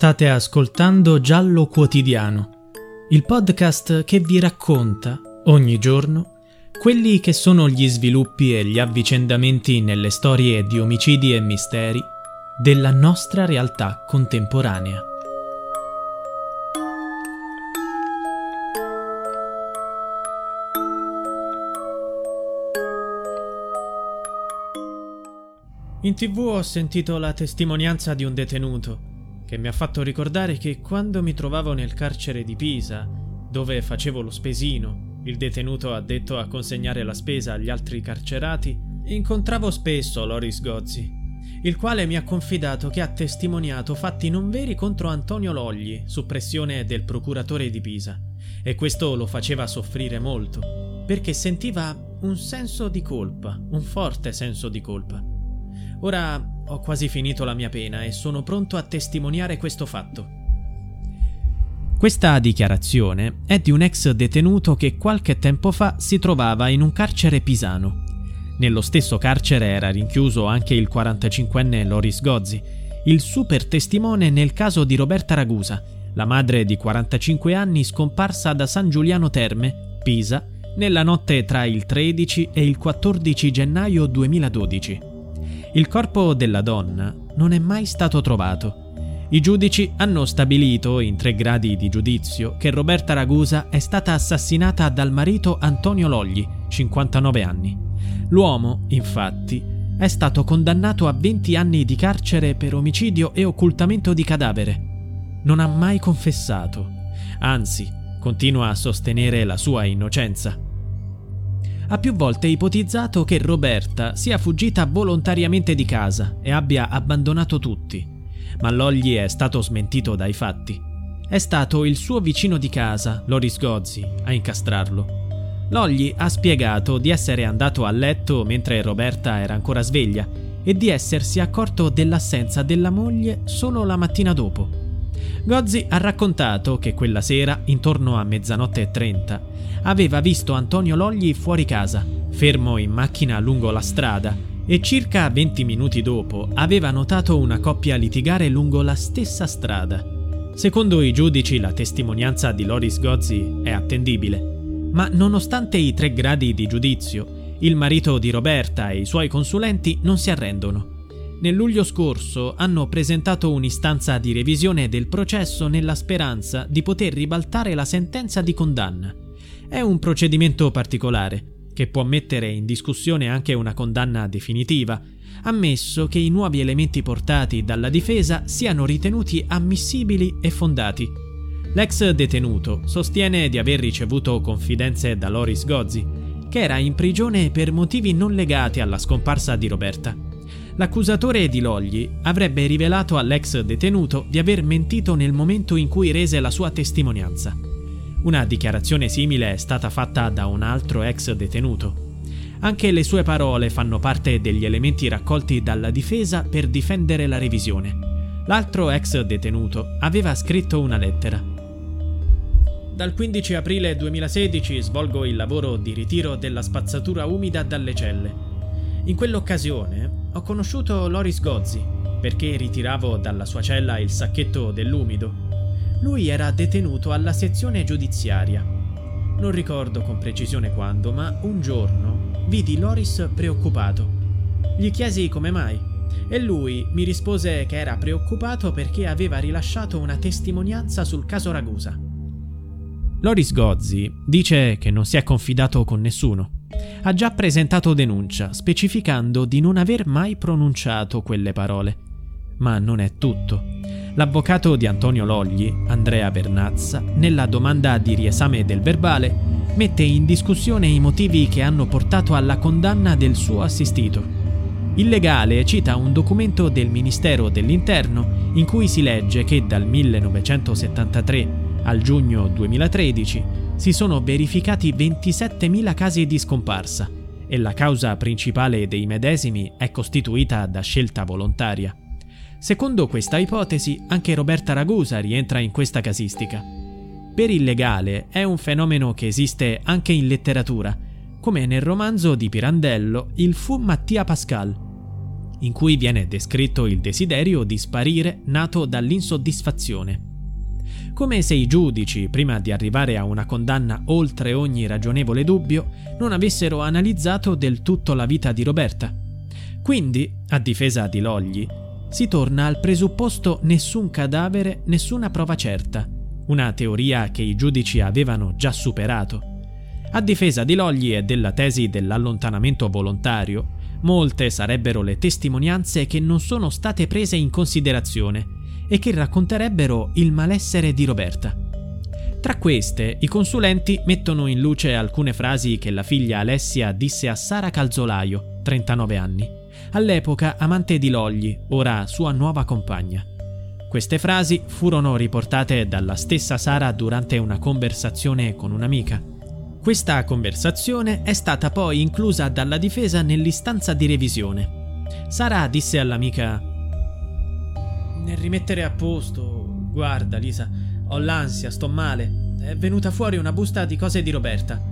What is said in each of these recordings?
State ascoltando Giallo Quotidiano, il podcast che vi racconta ogni giorno quelli che sono gli sviluppi e gli avvicendamenti nelle storie di omicidi e misteri della nostra realtà contemporanea. In tv ho sentito la testimonianza di un detenuto che mi ha fatto ricordare che quando mi trovavo nel carcere di Pisa, dove facevo lo spesino, il detenuto addetto a consegnare la spesa agli altri carcerati, incontravo spesso Loris Gozzi, il quale mi ha confidato che ha testimoniato fatti non veri contro Antonio Logli su pressione del procuratore di Pisa, e questo lo faceva soffrire molto, perché sentiva un senso di colpa, un forte senso di colpa. Ora ho quasi finito la mia pena e sono pronto a testimoniare questo fatto. Questa dichiarazione è di un ex detenuto che qualche tempo fa si trovava in un carcere pisano. Nello stesso carcere era rinchiuso anche il 45enne Loris Gozzi, il super testimone nel caso di Roberta Ragusa, la madre di 45 anni scomparsa da San Giuliano Terme, Pisa, nella notte tra il 13 e il 14 gennaio 2012. Il corpo della donna non è mai stato trovato. I giudici hanno stabilito, in tre gradi di giudizio, che Roberta Ragusa è stata assassinata dal marito Antonio Logli, 59 anni. L'uomo, infatti, è stato condannato a 20 anni di carcere per omicidio e occultamento di cadavere. Non ha mai confessato, anzi, continua a sostenere la sua innocenza ha più volte ipotizzato che Roberta sia fuggita volontariamente di casa e abbia abbandonato tutti, ma Logli è stato smentito dai fatti. È stato il suo vicino di casa, Loris Gozzi, a incastrarlo. Logli ha spiegato di essere andato a letto mentre Roberta era ancora sveglia e di essersi accorto dell'assenza della moglie solo la mattina dopo. Gozzi ha raccontato che quella sera, intorno a mezzanotte e trenta, aveva visto Antonio Logli fuori casa, fermo in macchina lungo la strada, e circa 20 minuti dopo aveva notato una coppia litigare lungo la stessa strada. Secondo i giudici la testimonianza di Loris Gozzi è attendibile, ma nonostante i tre gradi di giudizio, il marito di Roberta e i suoi consulenti non si arrendono nel luglio scorso hanno presentato un'istanza di revisione del processo nella speranza di poter ribaltare la sentenza di condanna. È un procedimento particolare, che può mettere in discussione anche una condanna definitiva, ammesso che i nuovi elementi portati dalla difesa siano ritenuti ammissibili e fondati. L'ex detenuto sostiene di aver ricevuto confidenze da Loris Gozzi, che era in prigione per motivi non legati alla scomparsa di Roberta. L'accusatore di Logli avrebbe rivelato all'ex detenuto di aver mentito nel momento in cui rese la sua testimonianza. Una dichiarazione simile è stata fatta da un altro ex detenuto. Anche le sue parole fanno parte degli elementi raccolti dalla difesa per difendere la revisione. L'altro ex detenuto aveva scritto una lettera. Dal 15 aprile 2016 svolgo il lavoro di ritiro della spazzatura umida dalle celle. In quell'occasione ho conosciuto Loris Gozzi perché ritiravo dalla sua cella il sacchetto dell'umido. Lui era detenuto alla sezione giudiziaria. Non ricordo con precisione quando, ma un giorno vidi Loris preoccupato. Gli chiesi come mai e lui mi rispose che era preoccupato perché aveva rilasciato una testimonianza sul caso Ragusa. Loris Gozzi dice che non si è confidato con nessuno ha già presentato denuncia, specificando di non aver mai pronunciato quelle parole. Ma non è tutto. L'avvocato di Antonio Logli, Andrea Vernazza, nella domanda di riesame del verbale, mette in discussione i motivi che hanno portato alla condanna del suo assistito. Il legale cita un documento del Ministero dell'Interno in cui si legge che dal 1973 al giugno 2013 si sono verificati 27.000 casi di scomparsa e la causa principale dei medesimi è costituita da scelta volontaria. Secondo questa ipotesi, anche Roberta Ragusa rientra in questa casistica. Per il legale è un fenomeno che esiste anche in letteratura, come nel romanzo di Pirandello Il fu Mattia Pascal, in cui viene descritto il desiderio di sparire nato dall'insoddisfazione. Come se i giudici, prima di arrivare a una condanna oltre ogni ragionevole dubbio, non avessero analizzato del tutto la vita di Roberta. Quindi, a difesa di Logli, si torna al presupposto nessun cadavere, nessuna prova certa, una teoria che i giudici avevano già superato. A difesa di Logli e della tesi dell'allontanamento volontario, molte sarebbero le testimonianze che non sono state prese in considerazione e che racconterebbero il malessere di Roberta. Tra queste, i consulenti mettono in luce alcune frasi che la figlia Alessia disse a Sara Calzolaio, 39 anni all'epoca amante di Logli, ora sua nuova compagna. Queste frasi furono riportate dalla stessa Sara durante una conversazione con un'amica. Questa conversazione è stata poi inclusa dalla difesa nell'istanza di revisione. Sara disse all'amica Nel rimettere a posto, guarda Lisa, ho l'ansia, sto male. È venuta fuori una busta di cose di Roberta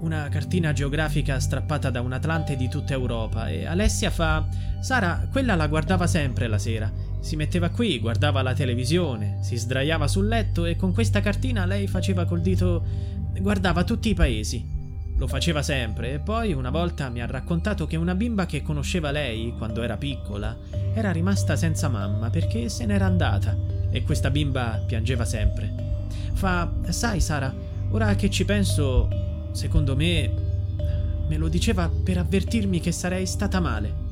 una cartina geografica strappata da un Atlante di tutta Europa e Alessia fa Sara, quella la guardava sempre la sera. Si metteva qui, guardava la televisione, si sdraiava sul letto e con questa cartina lei faceva col dito guardava tutti i paesi. Lo faceva sempre e poi una volta mi ha raccontato che una bimba che conosceva lei quando era piccola era rimasta senza mamma perché se n'era andata e questa bimba piangeva sempre. Fa, sai Sara, ora che ci penso, Secondo me me lo diceva per avvertirmi che sarei stata male.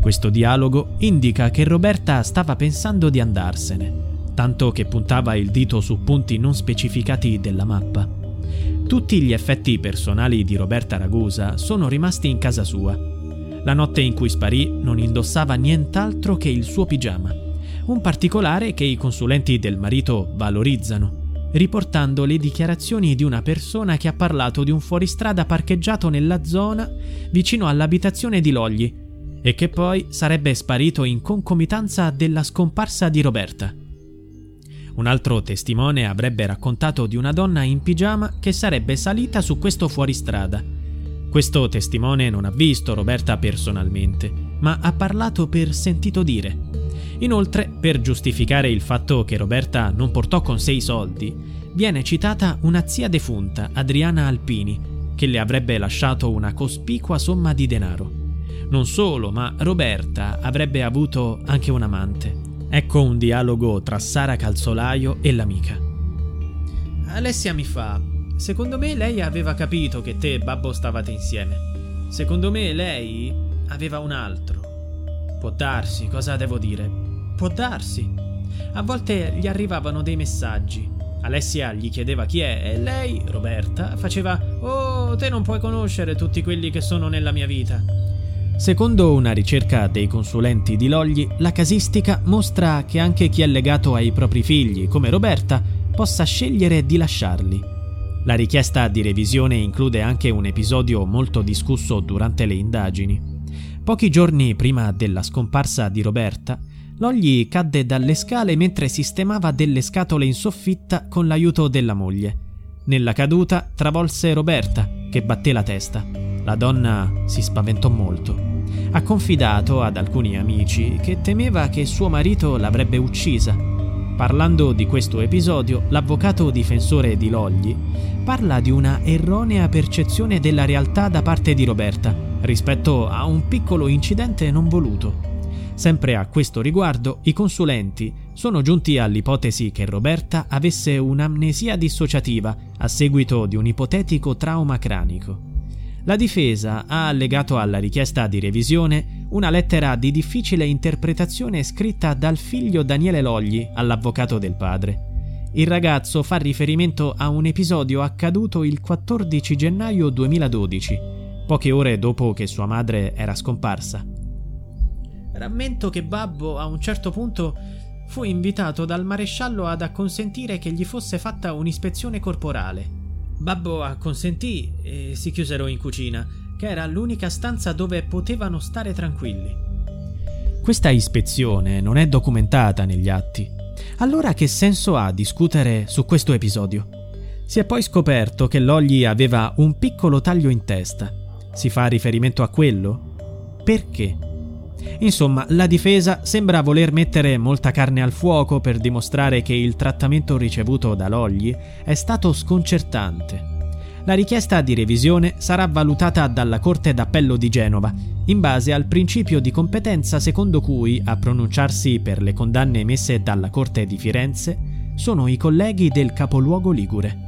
Questo dialogo indica che Roberta stava pensando di andarsene, tanto che puntava il dito su punti non specificati della mappa. Tutti gli effetti personali di Roberta Ragusa sono rimasti in casa sua. La notte in cui sparì non indossava nient'altro che il suo pigiama, un particolare che i consulenti del marito valorizzano riportando le dichiarazioni di una persona che ha parlato di un fuoristrada parcheggiato nella zona vicino all'abitazione di Logli e che poi sarebbe sparito in concomitanza della scomparsa di Roberta. Un altro testimone avrebbe raccontato di una donna in pigiama che sarebbe salita su questo fuoristrada. Questo testimone non ha visto Roberta personalmente, ma ha parlato per sentito dire. Inoltre, per giustificare il fatto che Roberta non portò con sé i soldi, viene citata una zia defunta, Adriana Alpini, che le avrebbe lasciato una cospicua somma di denaro. Non solo, ma Roberta avrebbe avuto anche un amante. Ecco un dialogo tra Sara Calzolaio e l'amica. Alessia mi fa: Secondo me lei aveva capito che te e Babbo stavate insieme. Secondo me lei aveva un altro. Può darsi, cosa devo dire? Può darsi. A volte gli arrivavano dei messaggi. Alessia gli chiedeva chi è e lei, Roberta, faceva Oh, te non puoi conoscere tutti quelli che sono nella mia vita. Secondo una ricerca dei consulenti di Logli, la casistica mostra che anche chi è legato ai propri figli, come Roberta, possa scegliere di lasciarli. La richiesta di revisione include anche un episodio molto discusso durante le indagini. Pochi giorni prima della scomparsa di Roberta, Logli cadde dalle scale mentre sistemava delle scatole in soffitta con l'aiuto della moglie. Nella caduta travolse Roberta, che batté la testa. La donna si spaventò molto. Ha confidato ad alcuni amici che temeva che suo marito l'avrebbe uccisa. Parlando di questo episodio, l'avvocato difensore di Logli parla di una erronea percezione della realtà da parte di Roberta rispetto a un piccolo incidente non voluto. Sempre a questo riguardo, i consulenti sono giunti all'ipotesi che Roberta avesse un'amnesia dissociativa a seguito di un ipotetico trauma cranico. La difesa ha allegato alla richiesta di revisione una lettera di difficile interpretazione scritta dal figlio Daniele Logli all'avvocato del padre. Il ragazzo fa riferimento a un episodio accaduto il 14 gennaio 2012 poche ore dopo che sua madre era scomparsa. Rammento che Babbo a un certo punto fu invitato dal maresciallo ad acconsentire che gli fosse fatta un'ispezione corporale. Babbo acconsentì e si chiusero in cucina, che era l'unica stanza dove potevano stare tranquilli. Questa ispezione non è documentata negli atti. Allora che senso ha discutere su questo episodio? Si è poi scoperto che Logli aveva un piccolo taglio in testa. Si fa riferimento a quello? Perché? Insomma, la difesa sembra voler mettere molta carne al fuoco per dimostrare che il trattamento ricevuto da Logli è stato sconcertante. La richiesta di revisione sarà valutata dalla Corte d'Appello di Genova, in base al principio di competenza secondo cui a pronunciarsi per le condanne emesse dalla Corte di Firenze sono i colleghi del capoluogo Ligure.